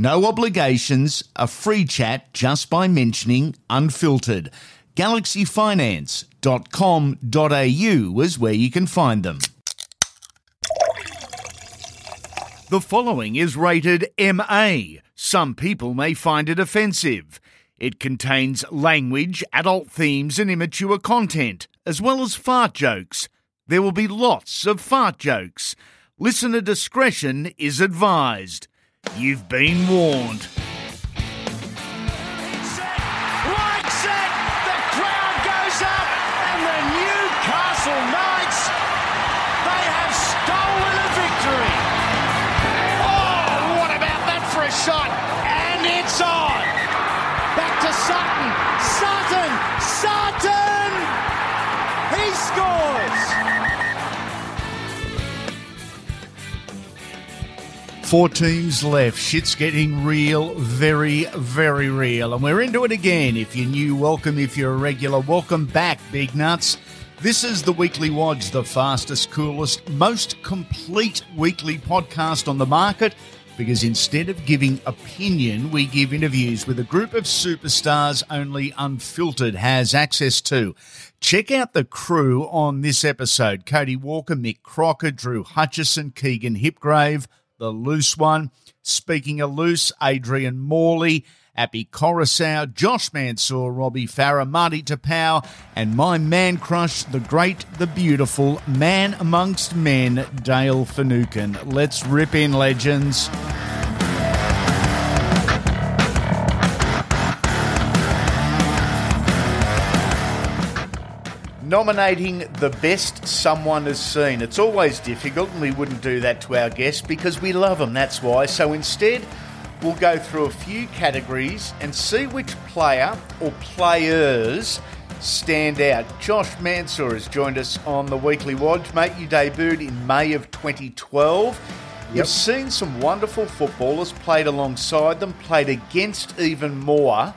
No obligations, a free chat just by mentioning Unfiltered. GalaxyFinance.com.au is where you can find them. The following is rated MA. Some people may find it offensive. It contains language, adult themes, and immature content, as well as fart jokes. There will be lots of fart jokes. Listener discretion is advised. You've been warned. Four teams left. Shit's getting real, very, very real. And we're into it again. If you're new, welcome. If you're a regular, welcome back, big nuts. This is the Weekly Wadge, the fastest, coolest, most complete weekly podcast on the market. Because instead of giving opinion, we give interviews with a group of superstars only Unfiltered has access to. Check out the crew on this episode Cody Walker, Mick Crocker, Drew Hutchison, Keegan Hipgrave, the loose one. Speaking of loose, Adrian Morley, Api Koroisau, Josh Mansour, Robbie Farah, Marty Taupau, and my man crush, the great, the beautiful, man amongst men, Dale Finucane. Let's rip in, legends. Nominating the best someone has seen. It's always difficult, and we wouldn't do that to our guests because we love them, that's why. So instead, we'll go through a few categories and see which player or players stand out. Josh Mansour has joined us on the Weekly Wadge. Mate, you debuted in May of 2012. You've seen some wonderful footballers, played alongside them, played against even more.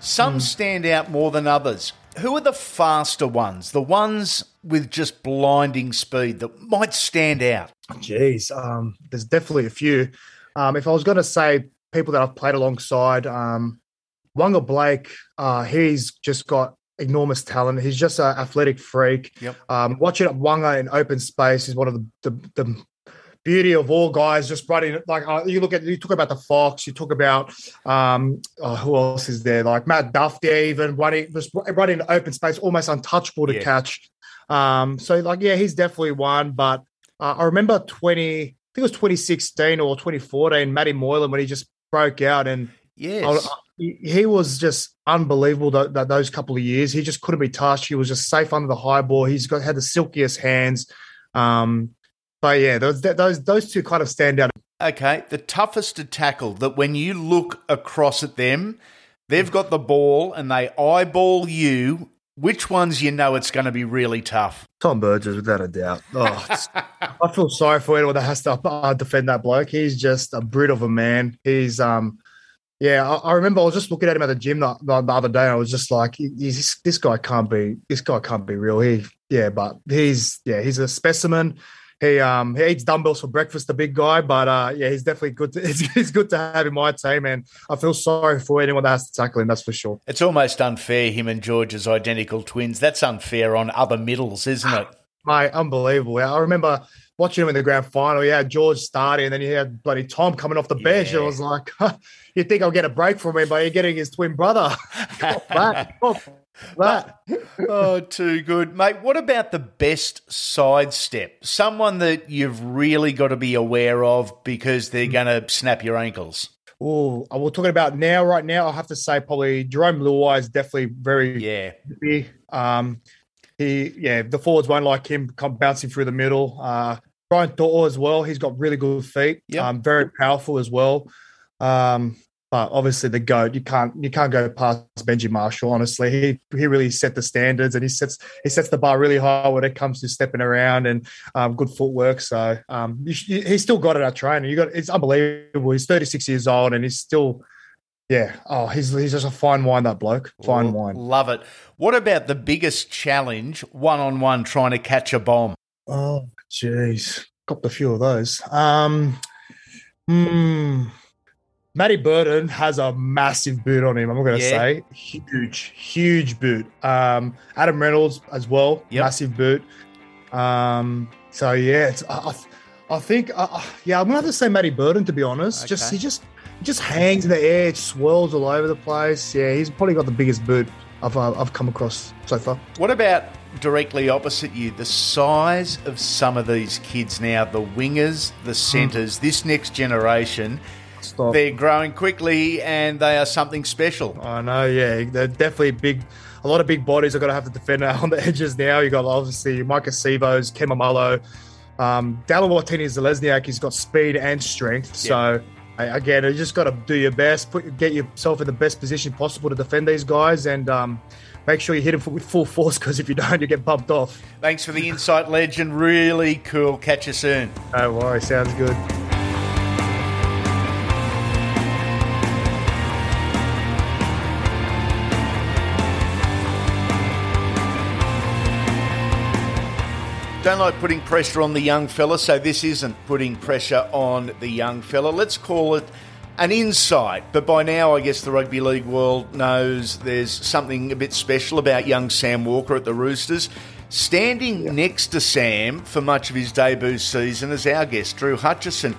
Some hmm. stand out more than others who are the faster ones? The ones with just blinding speed that might stand out? Jeez, um, there's definitely a few. Um, if I was going to say people that I've played alongside, um, Waqa Blake, uh, he's just got enormous talent. He's just an athletic freak. Yep. Um, watching Waqa in open space is one of the, the, the beauty of all guys just running like uh, you look at you talk about the fox you talk about um oh, who else is there like matt duff there even running just running in open space almost untouchable to Yeah. catch um so like yeah he's definitely one but uh, i remember 20 i think it was 2016 or 2014 matty moylan when he just broke out and Yes. I- he was just unbelievable that, that those couple of years. He just couldn't be touched. He was just safe under the high ball. He's got had the silkiest hands. Um, but yeah, those those those two kind of stand out. Okay, the toughest to tackle that when you look across at them, they've got the ball and they eyeball you. Which ones you know it's going to be really tough? Tom Burgess, without a doubt. Oh, I feel sorry for anyone that has to uh, defend that bloke. He's just a brute of a man. He's um, yeah. I, I remember I was just looking at him at the gym the, the, the other day. And I was just like, he- he's, this guy can't be. This guy can't be real. He yeah, but he's yeah, he's a specimen. He um he eats dumbbells for breakfast, the big guy. But uh yeah, he's definitely good. To, it's, it's good to have in my team, and I feel sorry for anyone that has to tackle him. That's for sure. It's almost unfair, him and George's identical twins. That's unfair on other middles, isn't it? Mate, unbelievable. I remember watching him in the grand final. Had George starting, and then you had bloody Tom coming off the bench. Yeah. And I was like, you think I'll get a break from him, but you're getting his twin brother. that. oh, too good. Mate, what about the best sidestep? Someone that you've really got to be aware of because they're going to snap your ankles. Oh, we're talking about now, right now. I have to say, probably Jarome Luai is definitely very Yeah. Big. Um, he, yeah, the forwards won't like him come bouncing through the middle. Uh, Brian To'o as well. He's got really good feet. Yep. Um, very powerful as well. Um, but obviously the goat, you can't you can't go past Benji Marshall. Honestly, he he really set the standards and he sets he sets the bar really high when it comes to stepping around and um, good footwork. So um, you, he's still got it at training. You got it's unbelievable. He's 36 years old and he's still. Yeah. Oh, he's he's just a fine wine, that bloke. Fine L- wine. Love it. What about the biggest challenge one on one trying to catch a bomb? Oh, jeez. Got a few of those. Um, hmm. Matty Burton has a massive boot on him. I'm going to Yeah. say huge, huge boot. Um, Adam Reynolds as well, Yep. massive boot. Um, so yeah, it's, I, I, I think, uh, yeah, I'm going to have to say Matty Burton to be honest. Just he just he just hangs in the air, it swirls all over the place. Yeah, he's probably got the biggest boot I've uh, I've come across so far. What about directly opposite you? The size of some of these kids now, the wingers, the centres, this next generation, Stop. they're growing quickly and they are something special. I know, yeah. They're definitely big. A lot of big bodies are going to have to defend on the edges now. You've got obviously Micah Sivos, Kemamalo, um, Dallin Watene-Zelezniak. He's got speed and strength. So again, you just got to do your best, put get yourself in the best position possible to defend these guys, and um, make sure you hit them with full force. Because if you don't, you get bumped off. Thanks for the insight, legend. Really cool. Catch you soon. No worry, sounds good. Don't like putting pressure on the young fella, so this isn't putting pressure on the young fella. Let's call it an insight. But by now, I guess the rugby league world knows there's something a bit special about young Sam Walker at the Roosters. Standing next to Sam for much of his debut season as our guest, Drew Hutchison.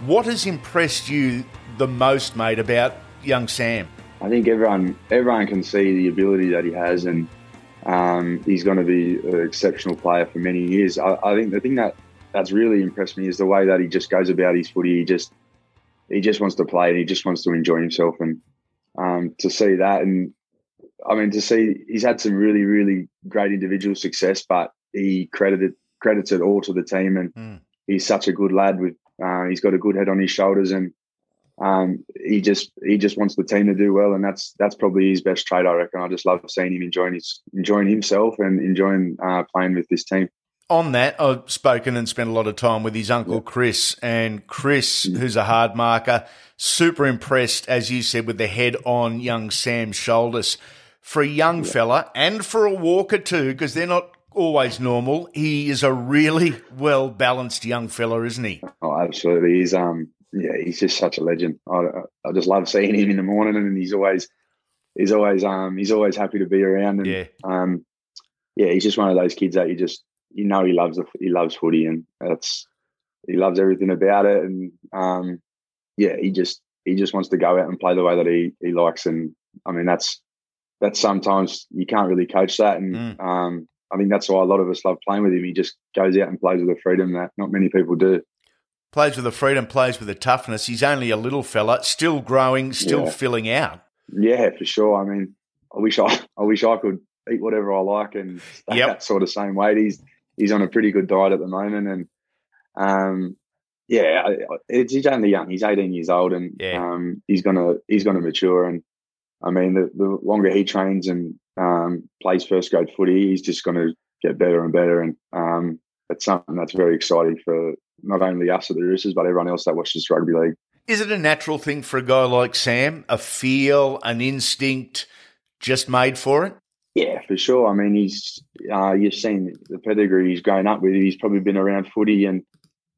What has impressed you the most, mate, about young Sam? I think everyone everyone can see the ability that he has, and um, he's going to be an exceptional player for many years. I, I think the thing that that's really impressed me is the way that he just goes about his footy. He just he just wants to play and he just wants to enjoy himself, and um, to see that, and I mean to see he's had some really really great individual success, but he credited credits it all to the team, and Mm. he's such a good lad with uh, he's got a good head on his shoulders and um, he just he just wants the team to do well, and that's that's probably his best trait, I reckon. I just love seeing him enjoying his enjoying himself and enjoying uh, playing with this team. on that, I've spoken and spent a lot of time with his uncle Chris, and Chris, who's a hard marker, super impressed, as you said, with the head on young Sam's shoulders. For a young fella and for a walker too, because they're not always normal, he is a really well balanced young fella, isn't he? Oh, absolutely. He's um yeah, he's just such a legend. I, I just love seeing him in the morning, and he's always he's always um he's always happy to be around, and Yeah. um yeah, he's just one of those kids that you just you know he loves the, he loves footy, and that's he loves everything about it, and um yeah, he just he just wants to go out and play the way that he he likes, and I mean that's that's sometimes you can't really coach that, and Mm. um I think that's why a lot of us love playing with him. He just goes out and plays with a freedom that not many people do. Plays with the freedom, plays with the toughness. He's only a little fella, still growing, still Yeah. filling out. Yeah, for sure. I mean, I wish I, I wish I could eat whatever I like and stay Yep. that sort of same weight. He's he's on a pretty good diet at the moment, and um, yeah, it's, he's only young. He's eighteen years old, and Yeah. um, he's gonna he's gonna mature. And I mean, the, the longer he trains and um, plays first grade footy, he's just going to get better and better. And um, it's something that's very exciting for not only us at the Roosters, but everyone else that watches rugby league. Is it a natural thing for a guy like Sam? A feel, an instinct, just made for it? Yeah, for sure. I mean, he's uh, you've seen the pedigree he's grown up with. He's probably been around footy and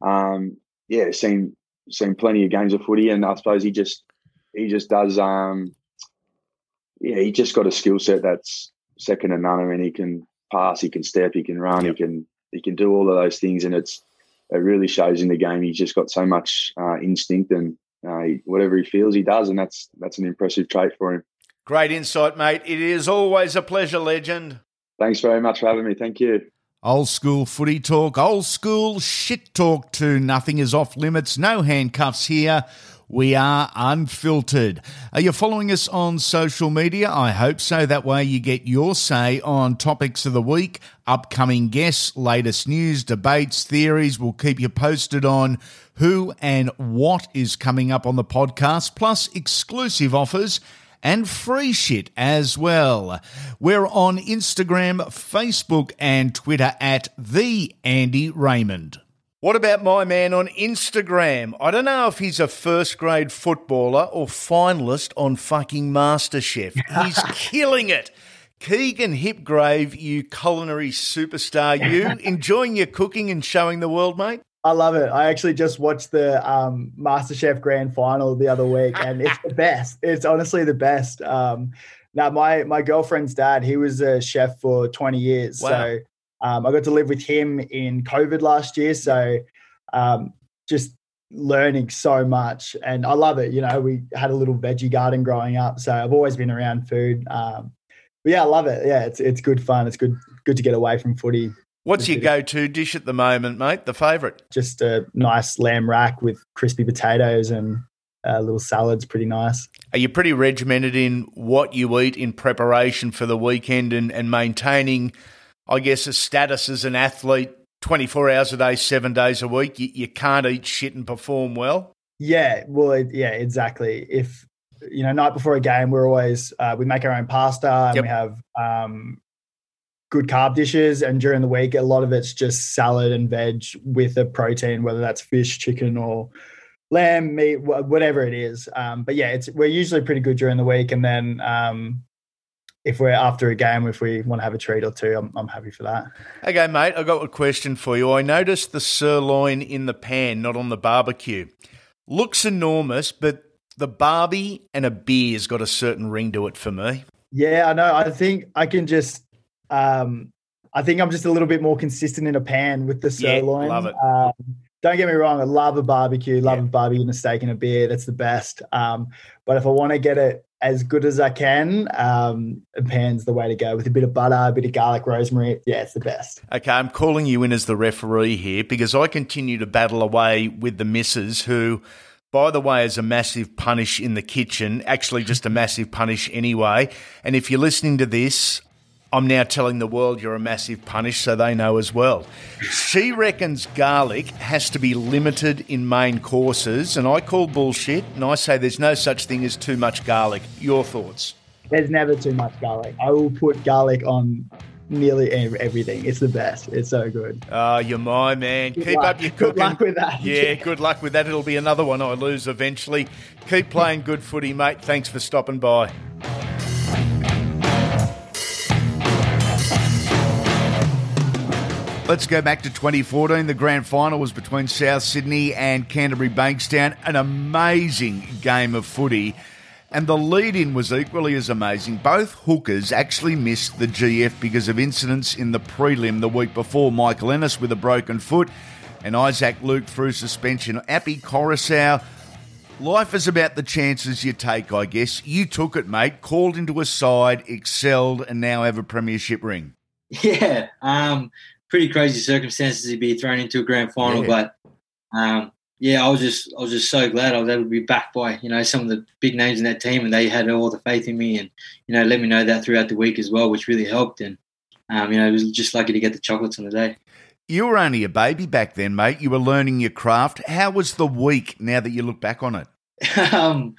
um, yeah, seen seen plenty of games of footy. And I suppose he just he just does. Um, yeah, he just got a skill set that's second to none. I mean, he can pass, he can step, he can run, Yep. he can he can do all of those things, and it's it really shows in the game. He's just got so much uh, instinct and uh, he, whatever he feels, he does, and that's that's an impressive trait for him. Great insight, mate. It is always a pleasure, legend. Thanks very much for having me. Thank you. Old school footy talk, old school shit talk too. Nothing is off limits, no handcuffs here. We are unfiltered. Are you following us on social media? I hope so. That way you get your say on topics of the week, upcoming guests, latest news, debates, theories. We'll keep you posted on who and what is coming up on the podcast, plus exclusive offers and free shit as well. We're on Instagram, Facebook, and Twitter at the Andy Raymond. What about my man on Instagram? I don't know if he's a first grade footballer or finalist on fucking MasterChef. He's killing it. Keegan Hipgrave, you culinary superstar, you enjoying your cooking and showing the world, mate? I love it. I actually just watched the um, MasterChef Grand Final the other week, and it's the best. It's honestly the best. Um, now, my my girlfriend's dad, he was a chef for 20 years, wow. so um, I got to live with him in COVID last year. So, um, just learning so much, and I love it. You know, we had a little veggie garden growing up, so I've always been around food. Um, but yeah, I love it. Yeah, it's it's good fun. It's good good to get away from footy What's your go-to dish at the moment, mate? The favourite? Just a nice lamb rack with crispy potatoes and a little salad's pretty nice. Are you pretty regimented in what you eat in preparation for the weekend and, and maintaining, I guess, a status as an athlete 24 hours a day, seven days a week? You, you can't eat shit and perform well? Yeah, well, yeah, exactly. If, you know, night before a game, we're always, uh, we make our own pasta and yep. we have um, good carb dishes and during the week a lot of it's just salad and veg with a protein whether that's fish chicken or lamb meat whatever it is um, but yeah it's we're usually pretty good during the week and then um, if we're after a game if we want to have a treat or two I'm, I'm happy for that. Okay mate i've got a question for you. I noticed the sirloin in the pan not on the barbecue. Looks enormous but the barbie and a beer's got a certain ring to it for me. Yeah i know. I think i can just um, I think I'm just a little bit more consistent in a pan with the sirloin. Yeah, love it. Um, don't get me wrong, I love a barbecue, love yeah. a barbecue and a steak and a beer. That's the best. Um, but if I want to get it as good as I can, um, a pan's the way to go with a bit of butter, a bit of garlic, rosemary. Yeah, it's the best. Okay, I'm calling you in as the referee here because I continue to battle away with the missus who by the way, is a massive punish in the kitchen, actually just a massive punish anyway. And if you're listening to this, I'm now telling the world you're a massive punish so they know as well. She reckons garlic has to be limited in main courses, and I call bullshit, and I say there's no such thing as too much garlic. Your thoughts? There's never too much garlic. I will put garlic on nearly everything. It's the best. It's so good. Oh, you're my man. Good Keep luck. up your cooking. Good luck with that. Yeah, good luck with that. It'll be another one I lose eventually. Keep playing good footy, mate. Thanks for stopping by. Let's go back to 2014. The grand final was between South Sydney and Canterbury Bankstown. An amazing game of footy. And the lead in was equally as amazing. Both hookers actually missed the GF because of incidents in the prelim the week before. Michael Ennis with a broken foot and Isaac Luke through suspension. Api Koroisau. Life is about the chances you take, I guess. You took it, mate. Called into a side, excelled, and now have a premiership ring. Yeah. Um, pretty crazy circumstances to be thrown into a grand final. Yeah. But um, yeah, I was just I was just so glad I was able to be backed by you know some of the big names in that team, and they had all the faith in me, and you know let me know that throughout the week as well, which really helped. And um, you know, I was just lucky to get the chocolates on the day. You were only a baby back then, mate. You were learning your craft. How was the week now that you look back on it? um,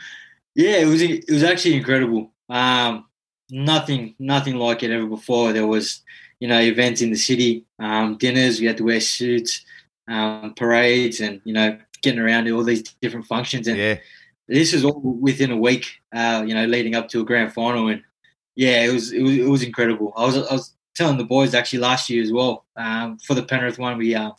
yeah, it was it was actually incredible. Um, nothing nothing like it ever before. There was you know, events in the city, um, dinners. We had to wear suits, um, parades, and you know, getting around to all these different functions. And yeah. this was all within a week. Uh, you know, leading up to a grand final, and yeah, it was it was, it was incredible. I was I was telling the boys actually last year as well um, for the Penrith one. We uh,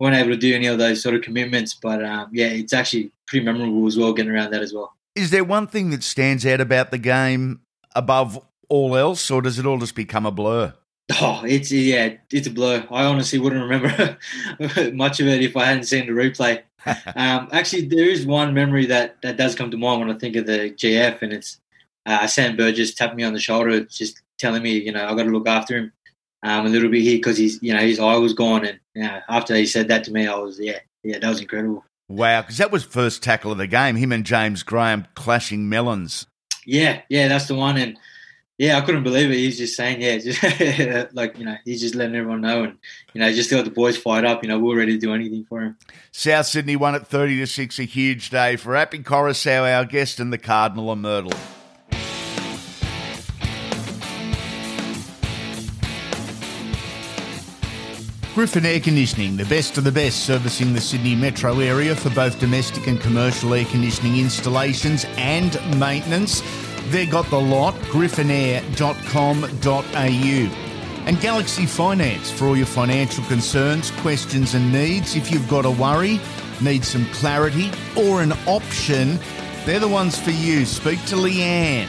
weren't able to do any of those sort of commitments, but um, yeah, it's actually pretty memorable as well getting around that as well. Is there one thing that stands out about the game above all else, or does it all just become a blur? Oh, it's yeah, it's a blur. I honestly wouldn't remember much of it if I hadn't seen the replay. um, actually, there is one memory that that does come to mind when I think of the GF, and it's uh, Sam Burgess tapped me on the shoulder, just telling me, you know, I got to look after him um, a little bit here because he's, you know, his eye was gone, and you know, after he said that to me, I was, yeah, yeah, that was incredible. Wow, because that was first tackle of the game. Him and James Graham clashing melons. Yeah, yeah, that's the one, and yeah, I couldn't believe it. He's just saying, yeah, just like you know, he's just letting everyone know, and you know, just got the boys fired up. You know, we are ready to do anything for him. South Sydney won at thirty to six, a huge day for Api Koroisau, our guest, and the Cardinal and Myrtle. Griffin Air Conditioning, the best of the best, servicing the Sydney metro area for both domestic and commercial air conditioning installations and maintenance. They got the lot, griffinair.com.au. And Galaxy Finance for all your financial concerns, questions, and needs. If you've got a worry, need some clarity, or an option, they're the ones for you. Speak to Leanne,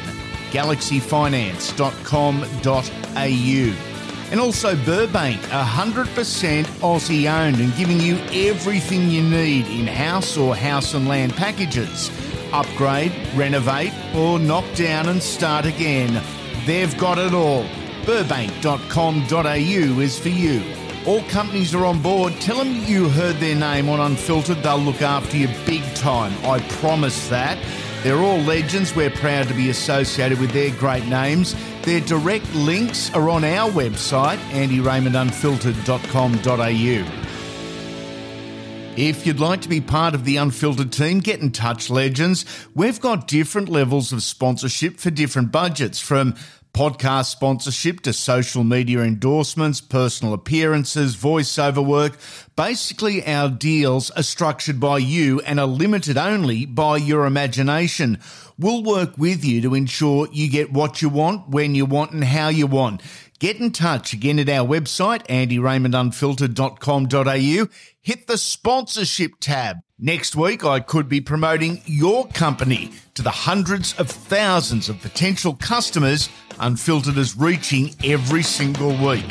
galaxyfinance.com.au. And also Burbank, 100% Aussie owned and giving you everything you need in house or house and land packages. Upgrade, renovate, or knock down and start again. They've got it all. Burbank.com.au is for you. All companies are on board. Tell them you heard their name on Unfiltered. They'll look after you big time. I promise that. They're all legends. We're proud to be associated with their great names. Their direct links are on our website, andyraymondunfiltered.com.au. If you'd like to be part of the Unfiltered team, get in touch, legends. We've got different levels of sponsorship for different budgets, from podcast sponsorship to social media endorsements, personal appearances, voiceover work. Basically, our deals are structured by you and are limited only by your imagination. We'll work with you to ensure you get what you want, when you want, and how you want. Get in touch again at our website, andyraymondunfiltered.com.au. Hit the sponsorship tab. Next week, I could be promoting your company to the hundreds of thousands of potential customers Unfiltered is reaching every single week.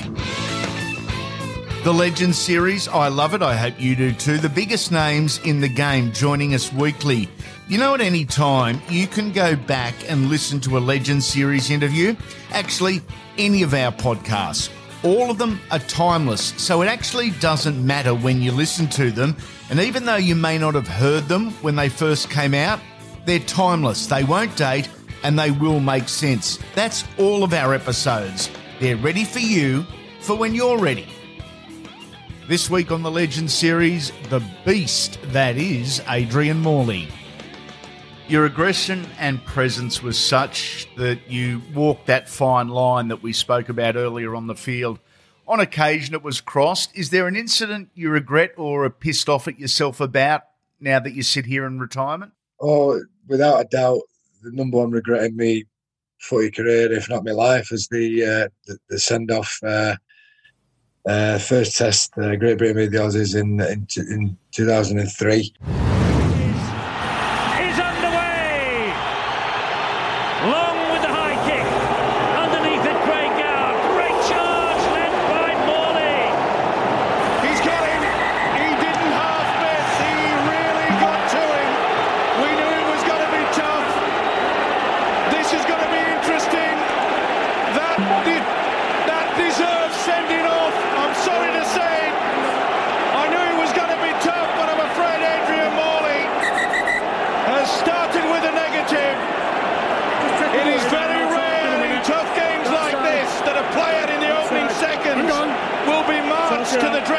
The Legends series, I love it. I hope you do too. The biggest names in the game joining us weekly. You know, at any time, you can go back and listen to a Legends series interview. Actually, any of our podcasts. All of them are timeless, so it actually doesn't matter when you listen to them. And even though you may not have heard them when they first came out, they're timeless. They won't date and they will make sense. That's all of our episodes. They're ready for you for when you're ready. This week on the Legend series, the beast that is Adrian Morley. Your aggression and presence was such that you walked that fine line that we spoke about earlier on the field. On occasion, it was crossed. Is there an incident you regret or are pissed off at yourself about now that you sit here in retirement? Oh, without a doubt, the number one regret in me footy career, if not my life, is the uh, the, the send off uh, uh, first test uh, Great Britain with the Aussies in in, in 2003.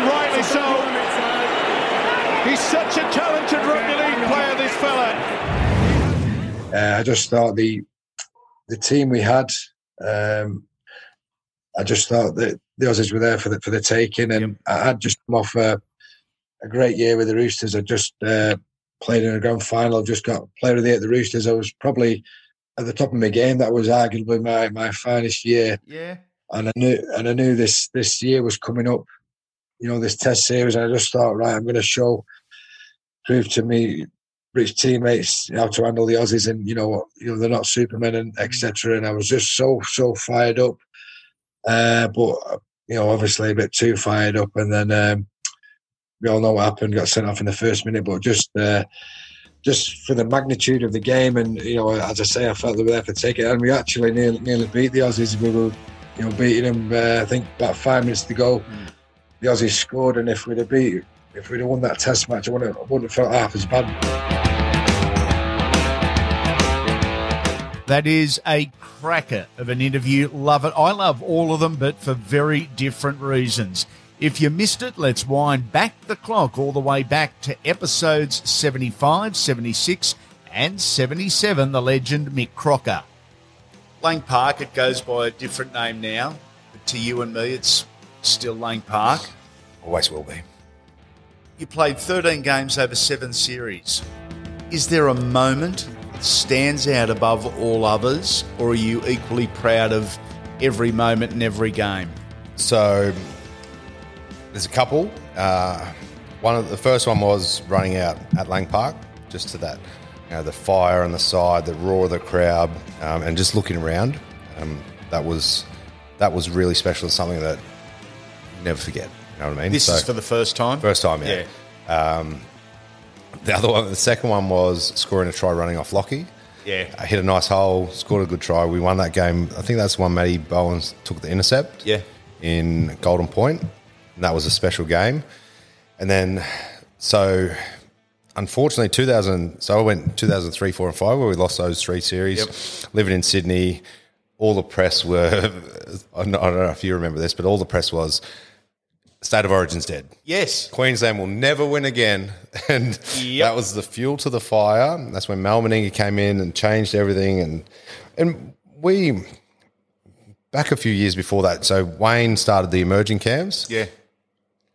And rightly so. He's such a talented rugby league player, this fella. Uh, I just thought the the team we had. Um, I just thought that the Aussies were there for the for the taking, and yep. I had just come off a, a great year with the Roosters. I just uh, played in a grand final. I've just got player of the year at the Roosters. I was probably at the top of my game. That was arguably my my finest year. Yeah. And I knew and I knew this this year was coming up. You know this Test series, and I just thought, right, I'm going to show, prove to me, British teammates how to handle the Aussies, and you know, you know they're not supermen and etc. And I was just so so fired up. Uh, but you know, obviously a bit too fired up, and then um, we all know what happened. Got sent off in the first minute, but just uh, just for the magnitude of the game, and you know, as I say, I felt they were there for taking it, and we actually nearly, nearly beat the Aussies. We were, you know, beating them. Uh, I think about five minutes to go, the Aussies scored, and if we'd have beat, if we'd have won that Test match, I wouldn't, I wouldn't have felt half as bad. That is a cracker of an interview. Love it. I love all of them, but for very different reasons. If you missed it, let's wind back the clock all the way back to episodes 75, 76, and 77. The legend Mick Crocker. Lang Park, it goes by a different name now, but to you and me, it's still Lang Park. Always will be. You played 13 games over seven series. Is there a moment that stands out above all others, or are you equally proud of every moment and every game? So there's a couple. Uh, one of the first one was running out at Lang Park, just to that, you know, the fire on the side, the roar of the crowd, um, and just looking around. Um, that was that was really special and something that never forget. You know what I mean? This is for the first time? First time, yeah. Um, the other one, the second one was scoring a try running off Lockie. Yeah. I hit a nice hole, scored a good try. We won that game. I think that's one Matty Bowens took the intercept. Yeah. In Golden Point. Point, and that was a special game. And then, so unfortunately, 2000. So I went 2003, four, and five, where we lost those three series. Yep. Living in Sydney, all the press were. I don't know if you remember this, but all the press was. State of Origin's dead. Yes. Queensland will never win again. And that was the fuel to the fire. That's when Mal Meninga came in and changed everything. And and we back a few years before that. So Wayne started the emerging camps. Yeah.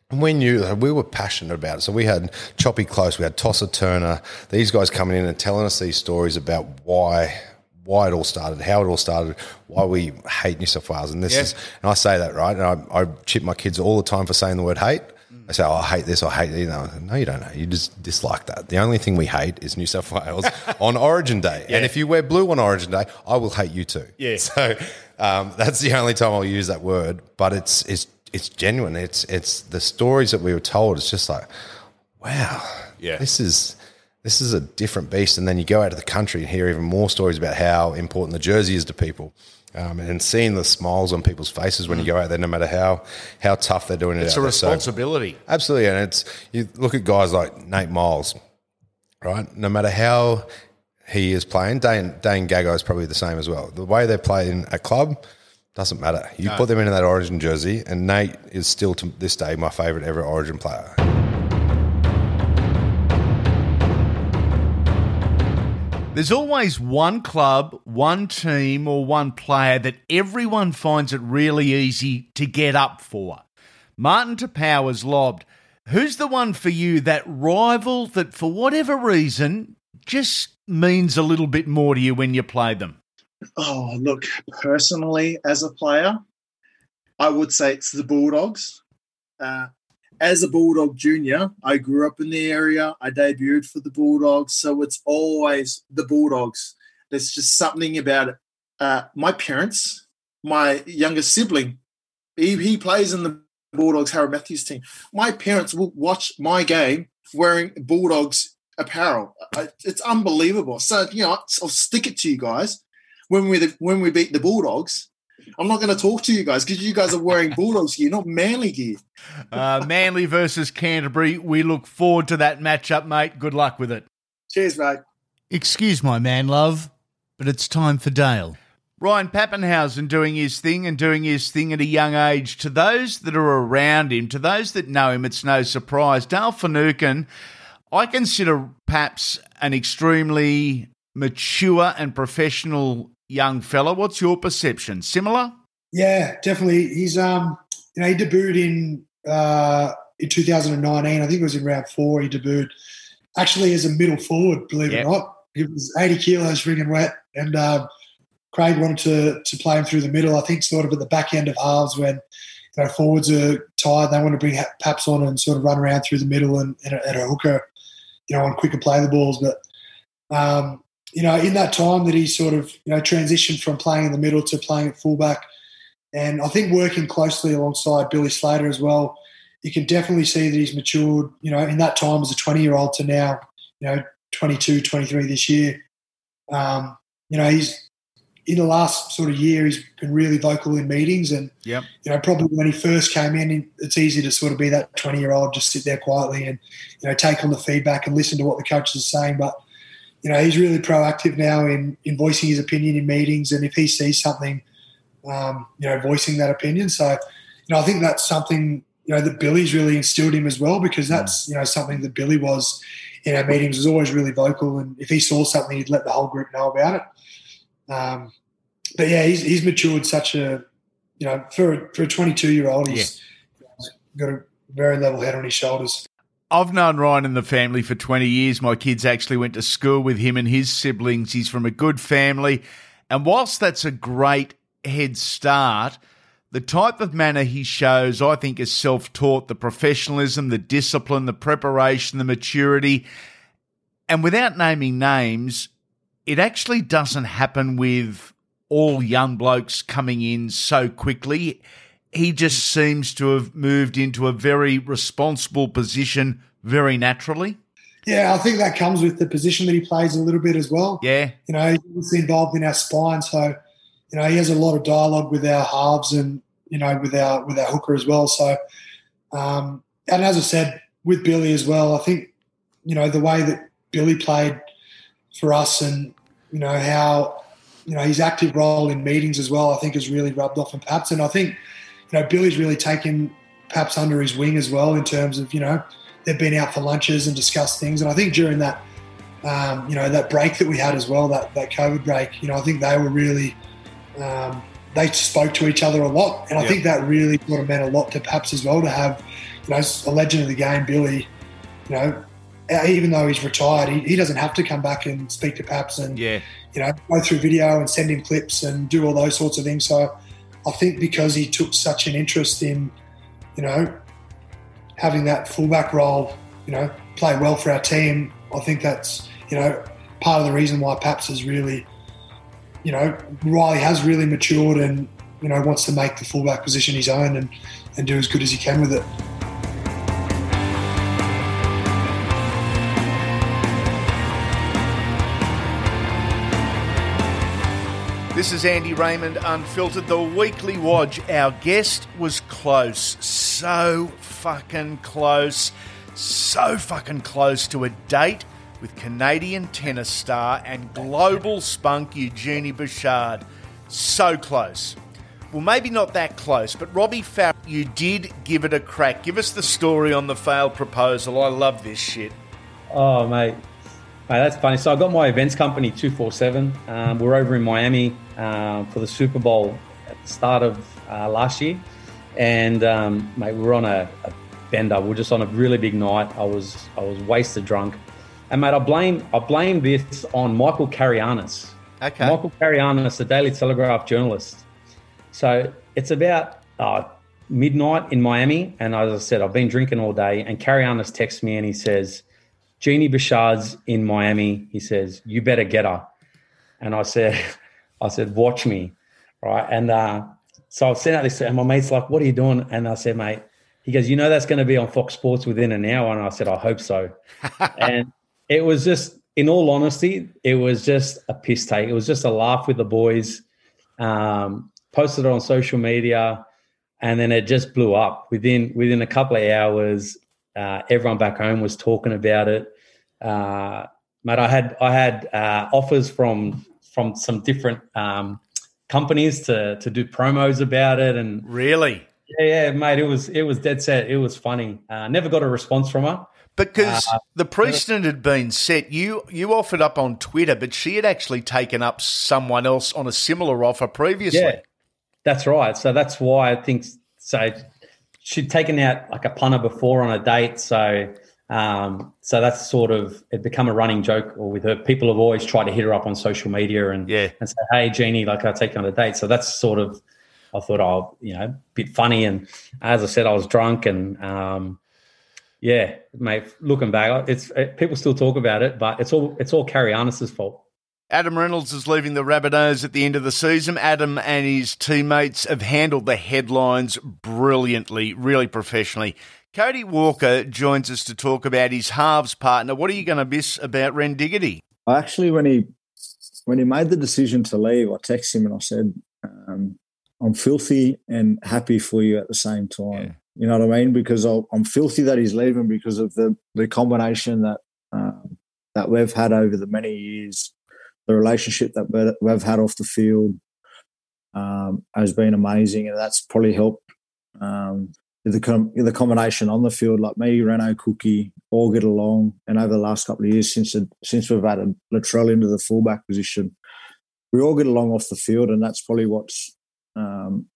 And we knew that we were passionate about it. So we had Choppy Close, we had Tosser Turner, these guys coming in and telling us these stories about why why it all started, how it all started, why we hate New South Wales. And this Yeah. is and I say that, right? And I, I chip my kids all the time for saying the word hate. I say, oh, I hate this, I hate you know. No, you don't know. You just dislike that. The only thing we hate is New South Wales on Origin Day. And if you wear blue on Origin Day, I will hate you too. Yeah. So um, that's the only time I'll use that word. But it's it's it's genuine. It's it's the stories that we were told. It's just like, wow, Yeah. this is this is a different beast. And then you go out to the country and hear even more stories about how important the jersey is to people. Um, and seeing the smiles on people's faces when you go out there, no matter how how tough they're doing it. Mm. It's a there. So- responsibility. Absolutely, and it's you look at guys like Nate Myles, right? No matter how he is playing, Dane Dane Gagai is probably the same as well. The way they're playing a club doesn't matter. You No. put them into that Origin jersey, and Nate is still to this day my favourite ever Origin player. There's always one club, one team, or one player that everyone finds it really easy to get up for. Marty Taupau's lobbed. Who's the one for you, that rival that for whatever reason just means a little bit more to you when you play them? Oh, look, personally, as a player, I would say it's the Bulldogs. Uh, as a Bulldog junior, I grew up in the area. I debuted for the Bulldogs, so it's always the Bulldogs. There's just something about it. Uh, my parents, my youngest sibling, he, he plays in the Bulldogs Harold Matthews team. My parents will watch my game wearing Bulldogs apparel. It's unbelievable. So you know, I'll stick it to you guys when we when we beat the Bulldogs. I'm not going to talk to you guys because you guys are wearing Bulldogs gear, not Manly gear. Uh, Manly versus Canterbury. We look forward to that matchup, mate. Good luck with it. Cheers, mate. Excuse my man love, but it's time for Dale. Ryan Papenhuyzen doing his thing and doing his thing at a young age. To those that are around him, to those that know him, it's no surprise. Dale Finucane, I consider perhaps an extremely mature and professional young fella. What's your perception? Similar? Yeah, definitely. He's um, you know, he debuted in uh in 2019. I think it was in round four. He debuted. actually as a middle forward, believe Yep. it or not. He was 80 kilos ringing wet, and um, Craig wanted to to play him through the middle. I think sort of at the back end of halves when you know forwards are tired, they want to bring Paps on and sort of run around through the middle and, and, a, and a hooker, you know, on quicker play the balls. But um, you know, in that time that he sort of you know transitioned from playing in the middle to playing at fullback, and I think working closely alongside Billy Slater as well, you can definitely see that he's matured. You know, in that time as a 20 year old to now, you know, 22, 23 this year. Um, you know, he's in the last sort of year, he's been really vocal in meetings, and Yep. you know, probably when he first came in, it's easy to sort of be that 20 year old, just sit there quietly and, you know, take on the feedback and listen to what the coaches are saying. But, you know, he's really proactive now in, in voicing his opinion in meetings. And if he sees something, um, you know, voicing that opinion. So, you know, I think that's something, you know, that Billy's really instilled him as well, because that's, you know, something that Billy was in our meetings, was always really vocal. And if he saw something, he'd let the whole group know about it. Um, but yeah, he's, he's matured such a, you know, for for a 22 year old, he's got a very level head on his shoulders. I've known Ryan and the family for 20 years. My kids actually went to school with him and his siblings. He's from a good family. And whilst that's a great head start, the type of manner he shows, I think, is self taught the professionalism, the discipline, the preparation, the maturity. And without naming names, it actually doesn't happen with all young blokes coming in so quickly. He just seems to have moved into a very responsible position very naturally. Yeah, I think that comes with the position that he plays a little bit as well. Yeah. You know, he's involved in our spine, so you know he has a lot of dialogue with our halves and you know with our with our hooker as well. So, um, and as I said with Billy as well, I think you know the way that Billy played for us and you know how you know his active role in meetings as well, I think has really rubbed off on Paps. And I think you know Billy's really taken Paps under his wing as well in terms of you know they've been out for lunches and discussed things. And I think during that um, you know that break that we had as well, that that COVID break, you know I think they were really um, they spoke to each other a lot, and I Yeah. think that really sort of meant a lot to Paps as well to have you know a legend of the game, Billy. You know, uh, even though he's retired, he, he doesn't have to come back and speak to Paps and Yeah. you know go through video and send him clips and do all those sorts of things. So I think because he took such an interest in you know having that fullback role, you know, play well for our team, I think that's you know part of the reason why Paps is really you know, Riley has really matured and, you know, wants to make the fullback position his own and, and do as good as he can with it. This is Andy Raymond Unfiltered, the weekly watch. Our guest was close, so fucking close, so fucking close to a date with Canadian tennis star and global spunk Eugenie Bouchard. So close. Well, maybe not that close, but Robbie Farah, you did give it a crack. Give us the story on the failed proposal. I love this shit. Oh, mate. Mate, that's funny. So I got my events company, 247. Um, we're over in Miami um, for the Super Bowl at the start of uh, last year. And, um, mate, we were on a, a bender. We were just on a really big night. I was I was wasted drunk. And, mate, I blame, I blame this on Michael Carayannis. Okay. Michael Carayannis, the Daily Telegraph journalist. So it's about uh, midnight in Miami. And as I said, I've been drinking all day. And Carayannis texts me and he says, Genie Bouchard's in Miami. He says, "You better get her." And I said, "I said, watch me, right?" And uh, so I sent out this, and my mate's like, "What are you doing?" And I said, "Mate," he goes, "You know that's going to be on Fox Sports within an hour." And I said, "I hope so." and it was just, in all honesty, it was just a piss take. It was just a laugh with the boys. Um, posted it on social media, and then it just blew up within within a couple of hours. Uh, everyone back home was talking about it. Uh, mate, I had I had uh, offers from from some different um, companies to to do promos about it, and Really? yeah, yeah, mate, it was it was dead set. It was funny. Uh, never got a response from her. Because Uh, the precedent had been set. You you offered up on Twitter, but she had actually taken up someone else on a similar offer previously. Yeah, that's right. So that's why I think so. She'd taken out like a punter before on a date, so Um, so that's sort of it become a running joke or with her. People have always tried to hit her up on social media and yeah. and say, "Hey, Jeannie, like I'll take you on a date." So that's sort of I thought, oh, you know, a bit funny. And as I said, I was drunk and um, yeah, mate. Looking back, it's it, people still talk about it, but it's all it's all Carayannis's fault. Adam Reynolds is leaving the Rabbitohs at the end of the season. Adam and his teammates have handled the headlines brilliantly, really professionally. Cody Walker joins us to talk about his halves partner. What are you going to miss about Ren Diggity? Actually, when he when he made the decision to leave, I texted him and I said, um, "I'm filthy and happy for you at the same time." Yeah. You know what I mean? Because i am filthy that he's leaving because of the the combination that um, that we've had over the many years the relationship that we've had off the field um, has been amazing, and that's probably helped um, the com- the combination on the field. Like me, Reno, Cookie, all get along, and over the last couple of years since it, since we've added Latrell into the fullback position, we all get along off the field, and that's probably what's um,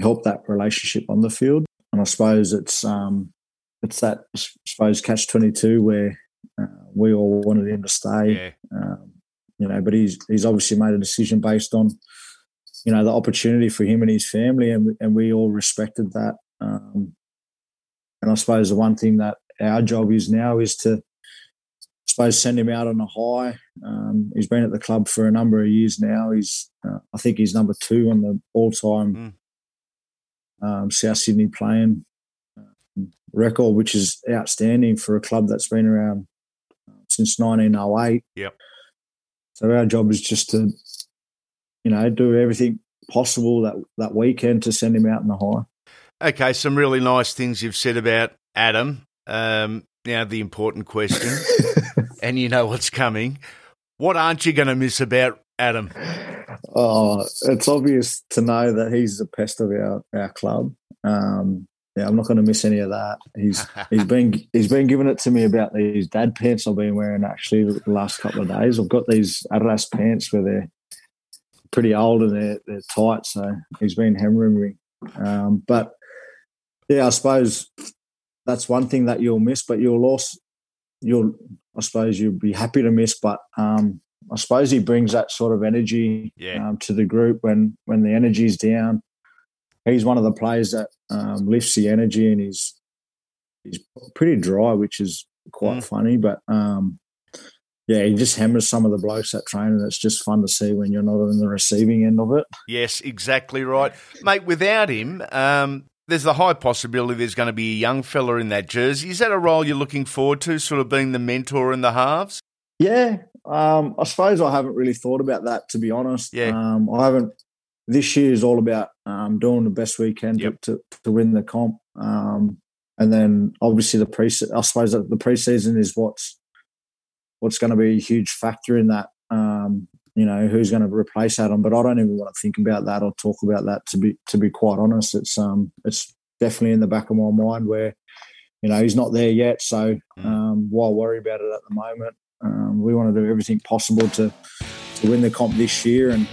helped that relationship on the field. And I suppose it's um, it's that I suppose catch twenty two where uh, we all wanted him to stay. Yeah. You know, but he's he's obviously made a decision based on, you know, the opportunity for him and his family, and and we all respected that. Um, and I suppose the one thing that our job is now is to, I suppose, send him out on a high. Um, he's been at the club for a number of years now. He's, uh, I think, he's number two on the all-time mm. um, South Sydney playing um, record, which is outstanding for a club that's been around uh, since 1908. Yep. So our job is just to, you know, do everything possible that that we can to send him out in the high. Okay, some really nice things you've said about Adam. Um, now the important question, and you know what's coming. What aren't you going to miss about Adam? Oh, it's obvious to know that he's the pest of our our club. Um, yeah, I'm not going to miss any of that. He's he's been he's been giving it to me about these dad pants I've been wearing actually the last couple of days. I've got these Adidas pants where they're pretty old and they're they're tight, so he's been hammering me. Um, but yeah, I suppose that's one thing that you'll miss, but you'll also you'll I suppose you'll be happy to miss, but um, I suppose he brings that sort of energy yeah. um, to the group when when the energy's down he's one of the players that um, lifts the energy and he's he's pretty dry, which is quite mm. funny. But um, yeah, he just hammers some of the blokes at training. It's just fun to see when you're not on the receiving end of it. Yes, exactly right, mate. Without him, um, there's the high possibility there's going to be a young fella in that jersey. Is that a role you're looking forward to, sort of being the mentor in the halves? Yeah, um, I suppose I haven't really thought about that to be honest. Yeah, um, I haven't this year is all about um, doing the best we can yep. to, to, win the comp. Um, and then obviously the pre I suppose the preseason is what's what's going to be a huge factor in that. Um, you know who's going to replace Adam, but I don't even want to think about that or talk about that. To be to be quite honest, it's um it's definitely in the back of my mind where you know he's not there yet. So mm. um, why worry about it at the moment? Um, we want to do everything possible to to win the comp this year and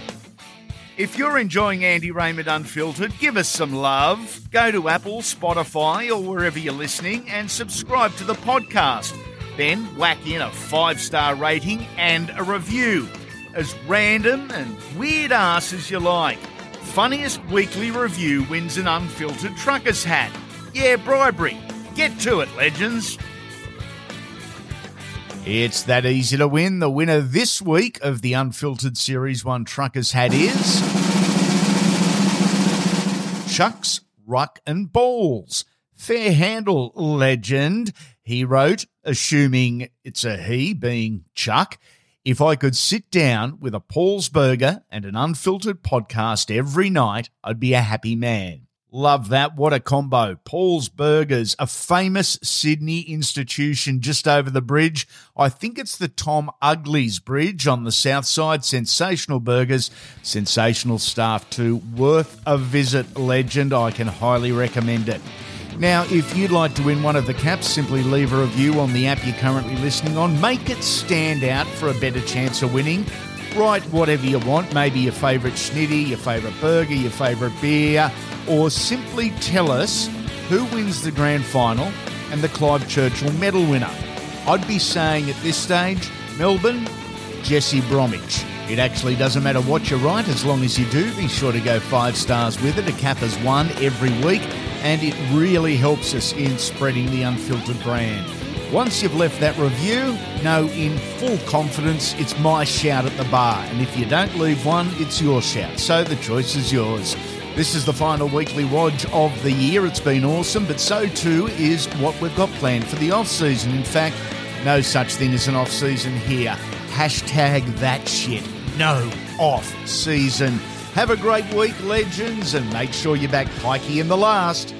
if you're enjoying Andy Raymond Unfiltered, give us some love. Go to Apple, Spotify, or wherever you're listening and subscribe to the podcast. Then whack in a five star rating and a review. As random and weird ass as you like. Funniest weekly review wins an unfiltered trucker's hat. Yeah, bribery. Get to it, legends. It's that easy to win. The winner this week of the Unfiltered Series 1 Truckers Hat is. Chucks, Ruck and Balls. Fair handle legend. He wrote, assuming it's a he, being Chuck, if I could sit down with a Paul's Burger and an unfiltered podcast every night, I'd be a happy man. Love that. What a combo. Paul's Burgers, a famous Sydney institution just over the bridge. I think it's the Tom Ugly's Bridge on the south side. Sensational burgers, sensational staff too. Worth a visit, legend. I can highly recommend it. Now, if you'd like to win one of the caps, simply leave a review on the app you're currently listening on. Make it stand out for a better chance of winning. Write whatever you want, maybe your favourite schnitty, your favourite burger, your favourite beer or simply tell us who wins the grand final and the Clive Churchill medal winner. I'd be saying at this stage, Melbourne, Jesse Bromwich. It actually doesn't matter what you write as long as you do. Be sure to go five stars with it. A cap as one every week, and it really helps us in spreading the unfiltered brand. Once you've left that review, know in full confidence it's my shout at the bar. And if you don't leave one, it's your shout. So the choice is yours. This is the final weekly Wodge of the year. It's been awesome, but so too is what we've got planned for the off season. In fact, no such thing as an off season here. Hashtag that shit. No off season. Have a great week, legends, and make sure you're back Pikey in the last.